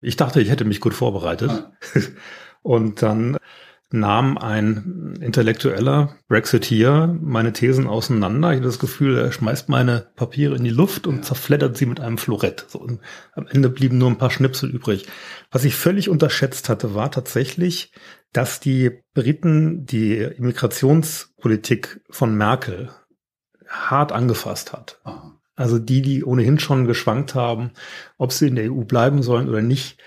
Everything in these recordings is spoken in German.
Ich dachte, ich hätte mich gut vorbereitet. Ah. Und dann nahm ein intellektueller Brexiteer meine Thesen auseinander. Ich hatte das Gefühl, er schmeißt meine Papiere in die Luft und ja. zerfleddert sie mit einem Florett. So, und am Ende blieben nur ein paar Schnipsel übrig. Was ich völlig unterschätzt hatte, war tatsächlich, dass die Briten die Immigrationspolitik von Merkel hart angefasst hat. Aha. Also die, die ohnehin schon geschwankt haben, ob sie in der EU bleiben sollen oder nicht,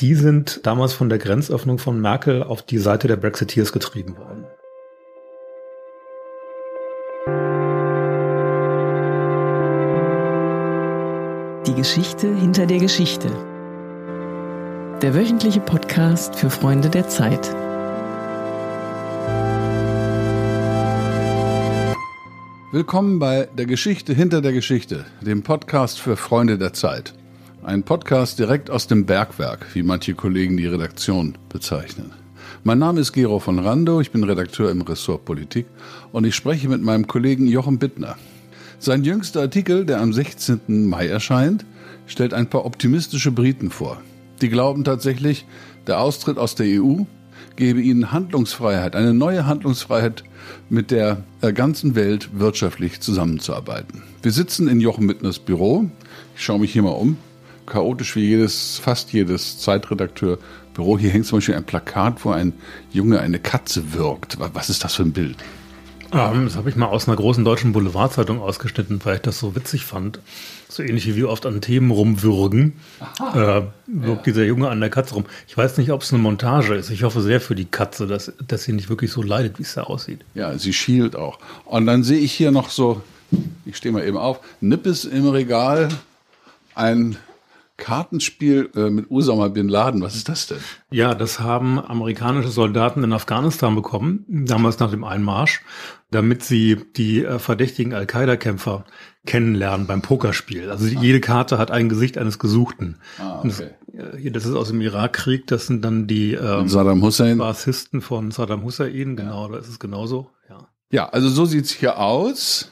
die sind damals von der Grenzöffnung von Merkel auf die Seite der Brexiteers getrieben worden. Die Geschichte hinter der Geschichte. Der wöchentliche Podcast für Freunde der Zeit. Willkommen bei Der Geschichte hinter der Geschichte, dem Podcast für Freunde der Zeit. Ein Podcast direkt aus dem Bergwerk, wie manche Kollegen die Redaktion bezeichnen. Mein Name ist Gero von Rando, ich bin Redakteur im Ressort Politik und ich spreche mit meinem Kollegen Jochen Bittner. Sein jüngster Artikel, der am 16. Mai erscheint, stellt ein paar optimistische Briten vor. Die glauben tatsächlich, der Austritt aus der EU gebe ihnen Handlungsfreiheit, eine neue Handlungsfreiheit, mit der äh, ganzen Welt wirtschaftlich zusammenzuarbeiten. Wir sitzen in Jochen Mittners Büro. Ich schaue mich hier mal um. Chaotisch wie jedes, fast jedes Zeitredakteur-Büro. Hier hängt zum Beispiel ein Plakat, wo ein Junge eine Katze wirkt. Was ist das für ein Bild? Ähm, das habe ich mal aus einer großen deutschen Boulevardzeitung ausgeschnitten, weil ich das so witzig fand. So ähnlich wie wir oft an Themen rumwürgen, äh, wirkt ja. dieser Junge an der Katze rum. Ich weiß nicht, ob es eine Montage ist. Ich hoffe sehr für die Katze, dass, dass sie nicht wirklich so leidet, wie es da aussieht. Ja, sie schielt auch. Und dann sehe ich hier noch so, ich stehe mal eben auf, Nippes im Regal, ein Kartenspiel äh, mit Usama bin Laden. Was ist das denn? Ja, das haben amerikanische Soldaten in Afghanistan bekommen, damals nach dem Einmarsch, damit sie die äh, verdächtigen Al-Qaida-Kämpfer kennenlernen beim Pokerspiel. Also ah. jede Karte hat ein Gesicht eines Gesuchten. Ah, okay. das, äh, das ist aus dem Irakkrieg, das sind dann die ähm, Saddam Hussein. Bassisten von Saddam Hussein, genau, ja. da ist es genauso. Ja, ja also so sieht's hier aus.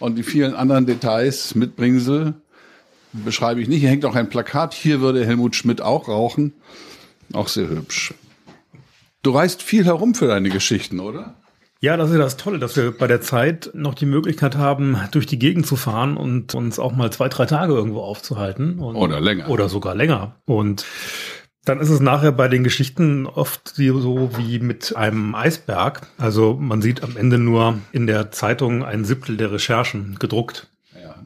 Und die vielen anderen Details, Mitbringsel, beschreibe ich nicht. Hier hängt auch ein Plakat. Hier würde Helmut Schmidt auch rauchen. Auch sehr hübsch. Du reist viel herum für deine Geschichten, oder? Ja, das ist das Tolle, dass wir bei der Zeit noch die Möglichkeit haben, durch die Gegend zu fahren und uns auch mal zwei, drei Tage irgendwo aufzuhalten. Und, oder länger. Oder sogar länger. Und dann ist es nachher bei den Geschichten oft so wie mit einem Eisberg. Also man sieht am Ende nur in der Zeitung ein Siebtel der Recherchen gedruckt.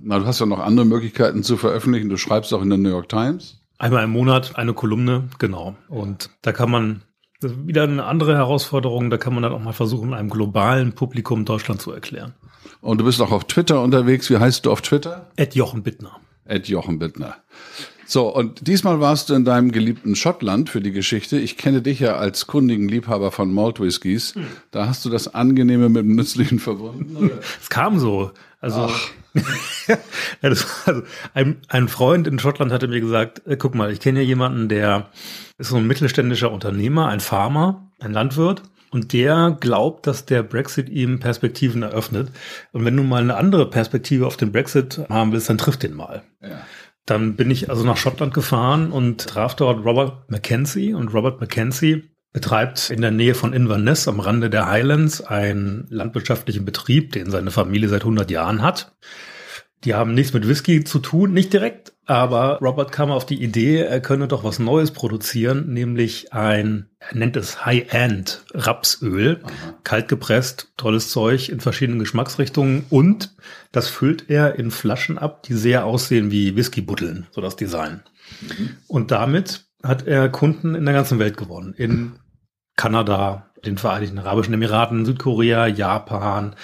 Na, du hast ja noch andere Möglichkeiten zu veröffentlichen. Du schreibst auch in der New York Times. Einmal im Monat eine Kolumne, genau. Und da kann man wieder eine andere Herausforderung. Da kann man dann auch mal versuchen, einem globalen Publikum Deutschland zu erklären. Und du bist auch auf Twitter unterwegs. Wie heißt du auf Twitter? Ed Jochen Bittner. Ed Jochen Bittner. So, und diesmal warst du in deinem geliebten Schottland für die Geschichte. Ich kenne dich ja als kundigen Liebhaber von Malt Whiskys. Hm. Da hast du das Angenehme mit dem Nützlichen verbunden. Es kam so. Also, also ein, ein Freund in Schottland hatte mir gesagt, äh, guck mal, ich kenne ja jemanden, der ist so ein mittelständischer Unternehmer, ein Farmer, ein Landwirt. Und der glaubt, dass der Brexit ihm Perspektiven eröffnet. Und wenn du mal eine andere Perspektive auf den Brexit haben willst, dann triff den mal. Ja. Dann bin ich also nach Schottland gefahren und traf dort Robert Mackenzie. Und Robert Mackenzie betreibt in der Nähe von Inverness am Rande der Highlands einen landwirtschaftlichen Betrieb, den seine Familie seit 100 Jahren hat. Die haben nichts mit Whisky zu tun, nicht direkt, aber Robert kam auf die Idee, er könne doch was Neues produzieren, nämlich ein, er nennt es High-End Rapsöl, Aha. kalt gepresst, tolles Zeug in verschiedenen Geschmacksrichtungen und das füllt er in Flaschen ab, die sehr aussehen wie Whiskybutteln, so das Design. Mhm. Und damit hat er Kunden in der ganzen Welt gewonnen. In Kanada, den Vereinigten Arabischen Emiraten, Südkorea, Japan,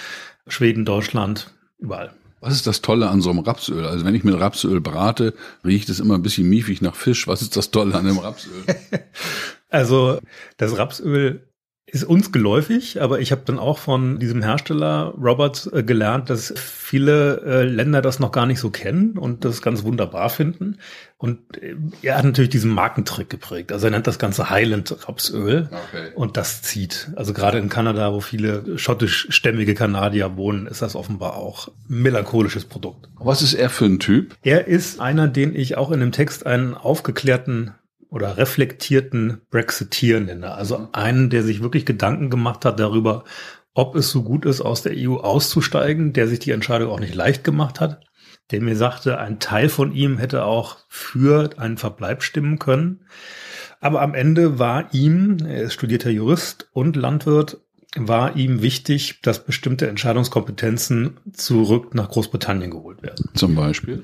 Schweden, Deutschland, überall. Was ist das Tolle an so einem Rapsöl? Also wenn ich mit Rapsöl brate, riecht es immer ein bisschen miefig nach Fisch. Was ist das Tolle an dem Rapsöl? also das Rapsöl ist uns geläufig, aber ich habe dann auch von diesem Hersteller Robert äh, gelernt, dass viele äh, Länder das noch gar nicht so kennen und das ganz wunderbar finden. Und äh, er hat natürlich diesen Markentrick geprägt. Also er nennt das Ganze Highland Rapsöl okay. und das zieht. Also gerade in Kanada, wo viele schottischstämmige Kanadier wohnen, ist das offenbar auch ein melancholisches Produkt. Was ist er für ein Typ? Er ist einer, den ich auch in dem Text einen aufgeklärten oder reflektierten Brexiteer nenne. Also einen, der sich wirklich Gedanken gemacht hat darüber, ob es so gut ist, aus der EU auszusteigen, der sich die Entscheidung auch nicht leicht gemacht hat, der mir sagte, ein Teil von ihm hätte auch für einen Verbleib stimmen können. Aber am Ende war ihm, er ist studierter Jurist und Landwirt, war ihm wichtig, dass bestimmte Entscheidungskompetenzen zurück nach Großbritannien geholt werden. Zum Beispiel?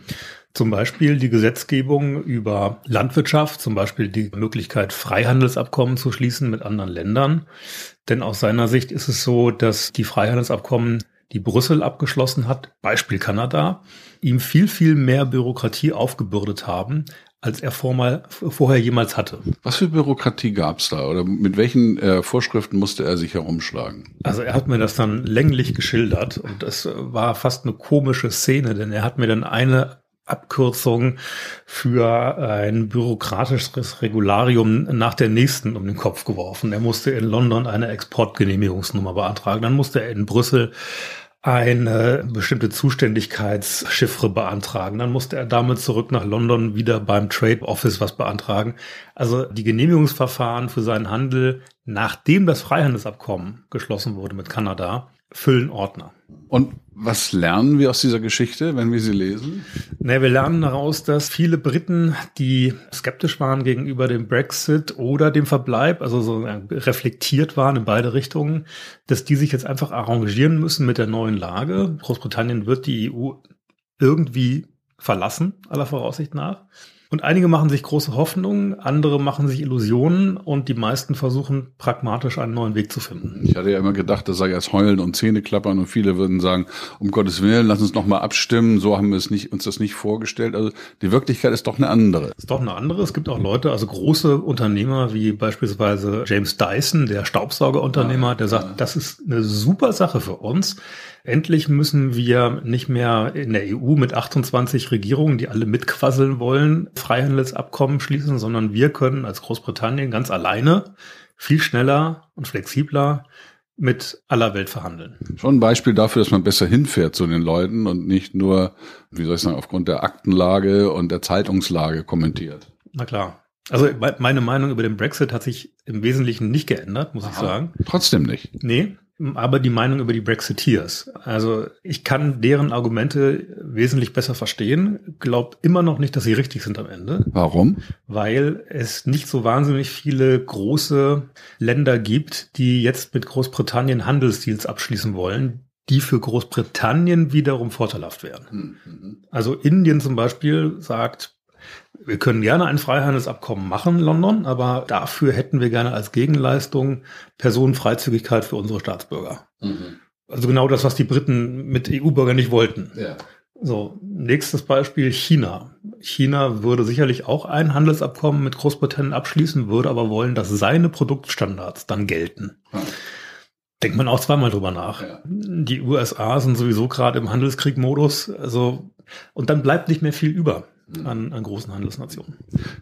Zum Beispiel die Gesetzgebung über Landwirtschaft, zum Beispiel die Möglichkeit, Freihandelsabkommen zu schließen mit anderen Ländern. Denn aus seiner Sicht ist es so, dass die Freihandelsabkommen, die Brüssel abgeschlossen hat, Beispiel Kanada, ihm viel, viel mehr Bürokratie aufgebürdet haben, als er vormal, vorher jemals hatte. Was für Bürokratie gab's da oder mit welchen äh, Vorschriften musste er sich herumschlagen? Also er hat mir das dann länglich geschildert und es war fast eine komische Szene, denn er hat mir dann eine Abkürzung für ein bürokratisches Regularium nach der nächsten um den Kopf geworfen. Er musste in London eine Exportgenehmigungsnummer beantragen. Dann musste er in Brüssel eine bestimmte Zuständigkeitschiffre beantragen. Dann musste er damit zurück nach London wieder beim Trade Office was beantragen. Also die Genehmigungsverfahren für seinen Handel, nachdem das Freihandelsabkommen geschlossen wurde mit Kanada, füllen Ordner. Und was lernen wir aus dieser Geschichte, wenn wir sie lesen? Ne, wir lernen daraus, dass viele Briten, die skeptisch waren gegenüber dem Brexit oder dem Verbleib, also so reflektiert waren in beide Richtungen, dass die sich jetzt einfach arrangieren müssen mit der neuen Lage. Großbritannien wird die EU irgendwie verlassen, aller Voraussicht nach. Und einige machen sich große Hoffnungen, andere machen sich Illusionen und die meisten versuchen pragmatisch einen neuen Weg zu finden. Ich hatte ja immer gedacht, das sei erst heulen und Zähne klappern und viele würden sagen, um Gottes Willen, lass uns noch mal abstimmen, so haben wir es nicht, uns das nicht vorgestellt. Also die Wirklichkeit ist doch eine andere. Ist doch eine andere. Es gibt auch Leute, also große Unternehmer wie beispielsweise James Dyson, der Staubsaugerunternehmer, der sagt, das ist eine super Sache für uns. Endlich müssen wir nicht mehr in der EU mit 28 Regierungen, die alle mitquasseln wollen, Freihandelsabkommen schließen, sondern wir können als Großbritannien ganz alleine viel schneller und flexibler mit aller Welt verhandeln. Schon ein Beispiel dafür, dass man besser hinfährt zu den Leuten und nicht nur, wie soll ich sagen, aufgrund der Aktenlage und der Zeitungslage kommentiert. Na klar. Also meine Meinung über den Brexit hat sich im Wesentlichen nicht geändert, muss Aha. ich sagen. Trotzdem nicht. Nee, aber die Meinung über die Brexiteers. Also ich kann deren Argumente wesentlich besser verstehen, glaube immer noch nicht, dass sie richtig sind am Ende. Warum? Weil es nicht so wahnsinnig viele große Länder gibt, die jetzt mit Großbritannien Handelsdeals abschließen wollen, die für Großbritannien wiederum vorteilhaft wären. Mhm. Also Indien zum Beispiel sagt, wir können gerne ein Freihandelsabkommen machen, London, aber dafür hätten wir gerne als Gegenleistung Personenfreizügigkeit für unsere Staatsbürger. Mhm. Also genau das, was die Briten mit EU-Bürgern nicht wollten. Ja. So, nächstes Beispiel China. China würde sicherlich auch ein Handelsabkommen mit Großbritannien abschließen, würde aber wollen, dass seine Produktstandards dann gelten. Ja. Denkt man auch zweimal drüber nach. Ja. Die USA sind sowieso gerade im Handelskrieg-Modus, also, und dann bleibt nicht mehr viel über an, an großen Handelsnationen.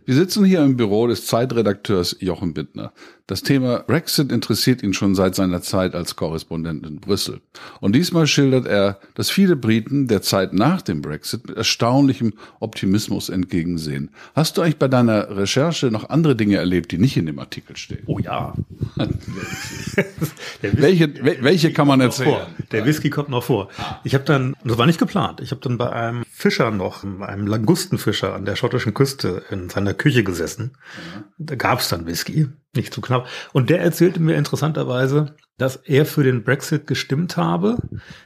Wir sitzen hier im Büro des Zeitredakteurs Jochen Bittner. Das Thema Brexit interessiert ihn schon seit seiner Zeit als Korrespondent in Brüssel. Und diesmal schildert er, dass viele Briten der Zeit nach dem Brexit mit erstaunlichem Optimismus entgegensehen. Hast du eigentlich bei deiner Recherche noch andere Dinge erlebt, die nicht in dem Artikel stehen? Oh ja. welche, welche kann man erzählen? Vor. Der Whisky kommt noch vor. Ich habe dann, das war nicht geplant, ich habe dann bei einem Fischer noch, einem Langustenfischer an der schottischen Küste in seiner Küche gesessen. Da gab es dann Whisky nicht zu knapp. Und der erzählte mir interessanterweise, dass er für den Brexit gestimmt habe,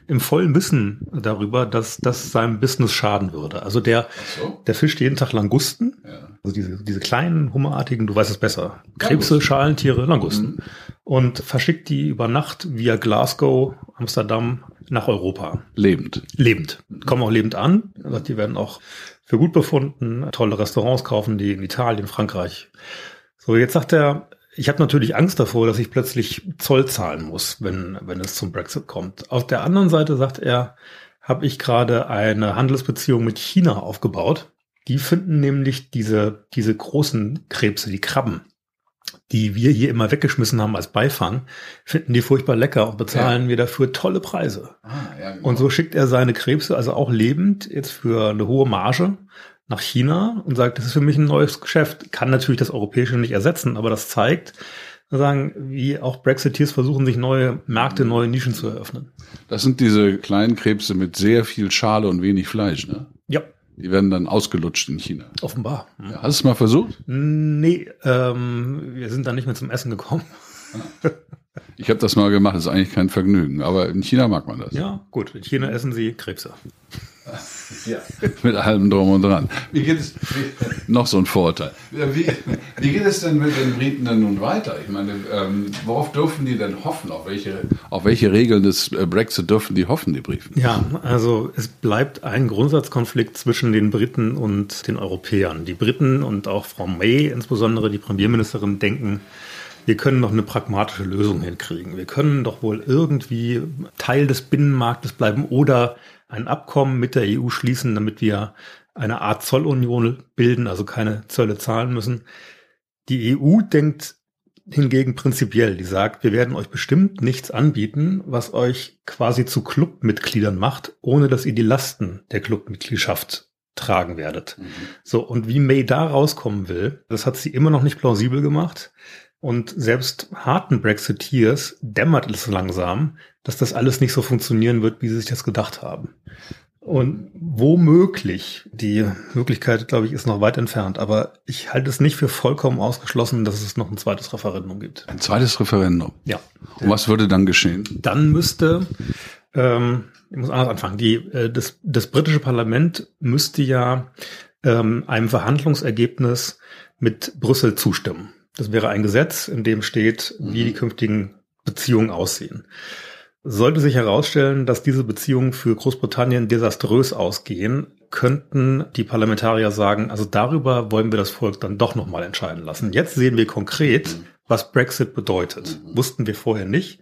im vollen Wissen darüber, dass das seinem Business schaden würde. Also der, so. der fischt jeden Tag Langusten, ja. also diese, diese kleinen, hummerartigen, du weißt es besser, Krebse, Schalentiere, Langusten. Mhm. Und verschickt die über Nacht via Glasgow, Amsterdam nach Europa. Lebend. Lebend. Kommen auch lebend an. Die werden auch für gut befunden, tolle Restaurants kaufen, die in Italien, Frankreich. So, jetzt sagt er, ich habe natürlich Angst davor, dass ich plötzlich Zoll zahlen muss, wenn, wenn es zum Brexit kommt. Auf der anderen Seite sagt er, habe ich gerade eine Handelsbeziehung mit China aufgebaut. Die finden nämlich diese, diese großen Krebse, die Krabben, die wir hier immer weggeschmissen haben als Beifang, finden die furchtbar lecker und bezahlen ja. wir dafür tolle Preise. Ah, ja, genau. Und so schickt er seine Krebse, also auch lebend, jetzt für eine hohe Marge nach China und sagt, das ist für mich ein neues Geschäft. Kann natürlich das europäische nicht ersetzen, aber das zeigt, sagen, wie auch Brexiteers versuchen, sich neue Märkte, neue Nischen zu eröffnen. Das sind diese kleinen Krebse mit sehr viel Schale und wenig Fleisch, ne? Ja. Die werden dann ausgelutscht in China. Offenbar. Ja, hast du es mal versucht? Nee, ähm, wir sind da nicht mehr zum Essen gekommen. Ich habe das mal gemacht, das ist eigentlich kein Vergnügen, aber in China mag man das. Ja, gut, in China essen sie Krebse. Ja. Mit allem drum und dran. Wie geht es, wie, noch so ein Vorurteil. Wie, wie, geht es denn mit den Briten denn nun weiter? Ich meine, ähm, worauf dürfen die denn hoffen? Auf welche, auf welche Regeln des äh, Brexit dürfen die hoffen, die Briefen? Ja, also es bleibt ein Grundsatzkonflikt zwischen den Briten und den Europäern. Die Briten und auch Frau May, insbesondere die Premierministerin, denken, wir können doch eine pragmatische Lösung hinkriegen. Wir können doch wohl irgendwie Teil des Binnenmarktes bleiben oder ein Abkommen mit der EU schließen, damit wir eine Art Zollunion bilden, also keine Zölle zahlen müssen. Die EU denkt hingegen prinzipiell, die sagt, wir werden euch bestimmt nichts anbieten, was euch quasi zu Clubmitgliedern macht, ohne dass ihr die Lasten der Clubmitgliedschaft tragen werdet. Mhm. So, und wie May da rauskommen will, das hat sie immer noch nicht plausibel gemacht. Und selbst harten Brexiteers dämmert es langsam, dass das alles nicht so funktionieren wird, wie sie sich das gedacht haben. Und womöglich, die Möglichkeit, glaube ich, ist noch weit entfernt, aber ich halte es nicht für vollkommen ausgeschlossen, dass es noch ein zweites Referendum gibt. Ein zweites Referendum? Ja. Und was würde dann geschehen? Dann müsste, ähm, ich muss anders anfangen, die, äh, das, das britische Parlament müsste ja ähm, einem Verhandlungsergebnis mit Brüssel zustimmen. Das wäre ein Gesetz, in dem steht, wie die mhm. künftigen Beziehungen aussehen. Sollte sich herausstellen, dass diese Beziehungen für Großbritannien desaströs ausgehen, könnten die Parlamentarier sagen, also darüber wollen wir das Volk dann doch nochmal entscheiden lassen. Jetzt sehen wir konkret, mhm. was Brexit bedeutet. Mhm. Wussten wir vorher nicht.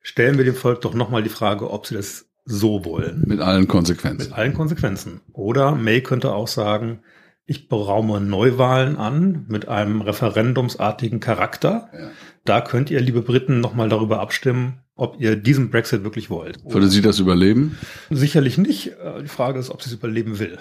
Stellen wir dem Volk doch nochmal die Frage, ob sie das so wollen. Mit allen Konsequenzen. Mit allen Konsequenzen. Oder May könnte auch sagen, ich beraume Neuwahlen an mit einem referendumsartigen Charakter. Ja. Da könnt ihr, liebe Briten, nochmal darüber abstimmen, ob ihr diesen Brexit wirklich wollt. Würde sie das überleben? Sicherlich nicht. Äh, die Frage ist, ob sie es überleben will.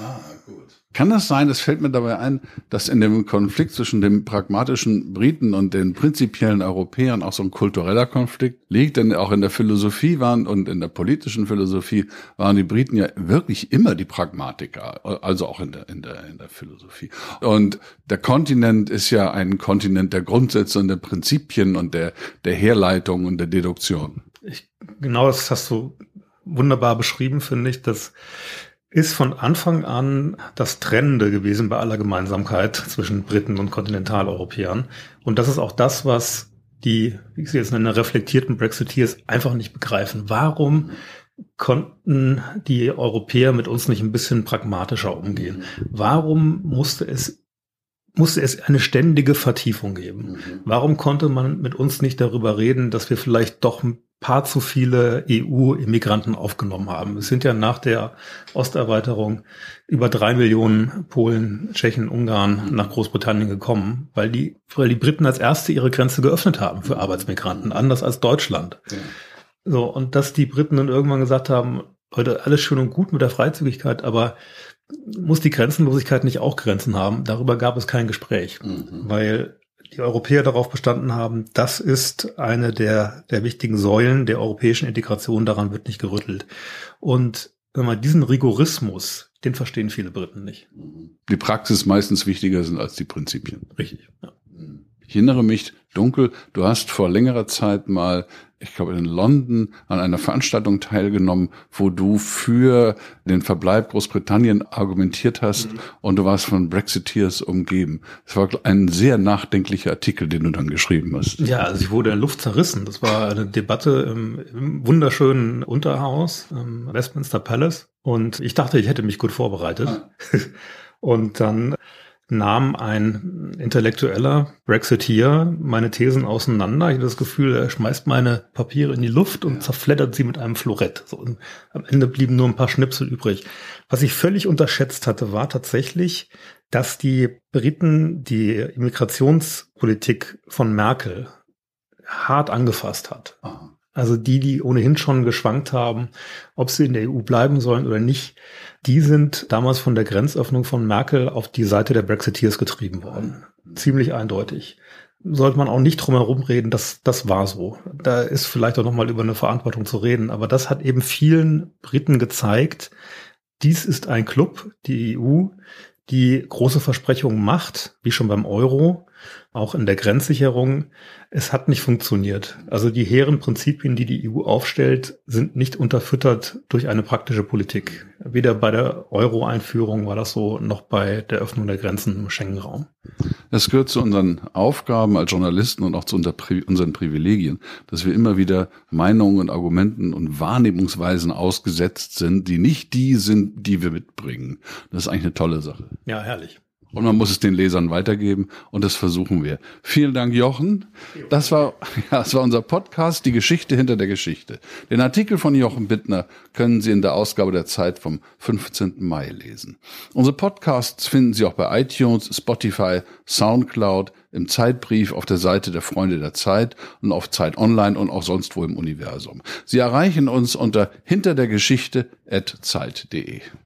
Ja, ah, gut. Kann das sein, es fällt mir dabei ein, dass in dem Konflikt zwischen dem pragmatischen Briten und den prinzipiellen Europäern auch so ein kultureller Konflikt liegt? Denn auch in der Philosophie waren und in der politischen Philosophie waren die Briten ja wirklich immer die Pragmatiker, also auch in der, in der, in der Philosophie. Und der Kontinent ist ja ein Kontinent der Grundsätze und der Prinzipien und der, der Herleitung und der Deduktion. Ich, genau das hast du wunderbar beschrieben, finde ich, dass ist von Anfang an das Trennende gewesen bei aller Gemeinsamkeit zwischen Briten und Kontinentaleuropäern. Und das ist auch das, was die, wie ich sie jetzt nenne, reflektierten Brexiteers einfach nicht begreifen. Warum konnten die Europäer mit uns nicht ein bisschen pragmatischer umgehen? Warum musste es musste es eine ständige Vertiefung geben. Mhm. Warum konnte man mit uns nicht darüber reden, dass wir vielleicht doch ein paar zu viele EU-Immigranten aufgenommen haben? Es sind ja nach der Osterweiterung über drei Millionen Polen, Tschechen, Ungarn mhm. nach Großbritannien gekommen, weil die, weil die Briten als erste ihre Grenze geöffnet haben für Arbeitsmigranten, anders als Deutschland. Ja. So, und dass die Briten dann irgendwann gesagt haben, heute alles schön und gut mit der Freizügigkeit, aber muss die Grenzenlosigkeit nicht auch Grenzen haben? Darüber gab es kein Gespräch, mhm. weil die Europäer darauf bestanden haben, das ist eine der, der wichtigen Säulen der europäischen Integration, daran wird nicht gerüttelt. Und wenn man diesen Rigorismus, den verstehen viele Briten nicht. Die Praxis meistens wichtiger sind als die Prinzipien. Richtig. Ja. Ich erinnere mich dunkel, du hast vor längerer Zeit mal ich glaube, in London an einer Veranstaltung teilgenommen, wo du für den Verbleib Großbritannien argumentiert hast mhm. und du warst von Brexiteers umgeben. Es war ein sehr nachdenklicher Artikel, den du dann geschrieben hast. Ja, also ich wurde in Luft zerrissen. Das war eine Debatte im, im wunderschönen Unterhaus, im Westminster Palace. Und ich dachte, ich hätte mich gut vorbereitet. Ah. Und dann nahm ein intellektueller Brexiteer meine Thesen auseinander. Ich hatte das Gefühl, er schmeißt meine Papiere in die Luft und zerfleddert sie mit einem Florett. So, und am Ende blieben nur ein paar Schnipsel übrig. Was ich völlig unterschätzt hatte, war tatsächlich, dass die Briten die Immigrationspolitik von Merkel hart angefasst hat. Also die, die ohnehin schon geschwankt haben, ob sie in der EU bleiben sollen oder nicht, die sind damals von der Grenzöffnung von Merkel auf die Seite der Brexiteers getrieben worden. Ziemlich eindeutig. Sollte man auch nicht drum herum reden, das, das war so. Da ist vielleicht auch nochmal über eine Verantwortung zu reden. Aber das hat eben vielen Briten gezeigt, dies ist ein Club, die EU, die große Versprechungen macht, wie schon beim Euro, auch in der Grenzsicherung. Es hat nicht funktioniert. Also die hehren Prinzipien, die die EU aufstellt, sind nicht unterfüttert durch eine praktische Politik. Weder bei der Euro-Einführung war das so, noch bei der Öffnung der Grenzen im Schengen-Raum. Das gehört zu unseren Aufgaben als Journalisten und auch zu unseren Privilegien, dass wir immer wieder Meinungen und Argumenten und Wahrnehmungsweisen ausgesetzt sind, die nicht die sind, die wir mitbringen. Das ist eigentlich eine tolle Sache. Ja, herrlich. Und man muss es den Lesern weitergeben und das versuchen wir. Vielen Dank, Jochen. Das war, ja, das war unser Podcast, die Geschichte hinter der Geschichte. Den Artikel von Jochen Bittner können Sie in der Ausgabe der Zeit vom 15. Mai lesen. Unsere Podcasts finden Sie auch bei iTunes, Spotify, Soundcloud, im Zeitbrief auf der Seite der Freunde der Zeit und auf Zeit Online und auch sonst wo im Universum. Sie erreichen uns unter hinter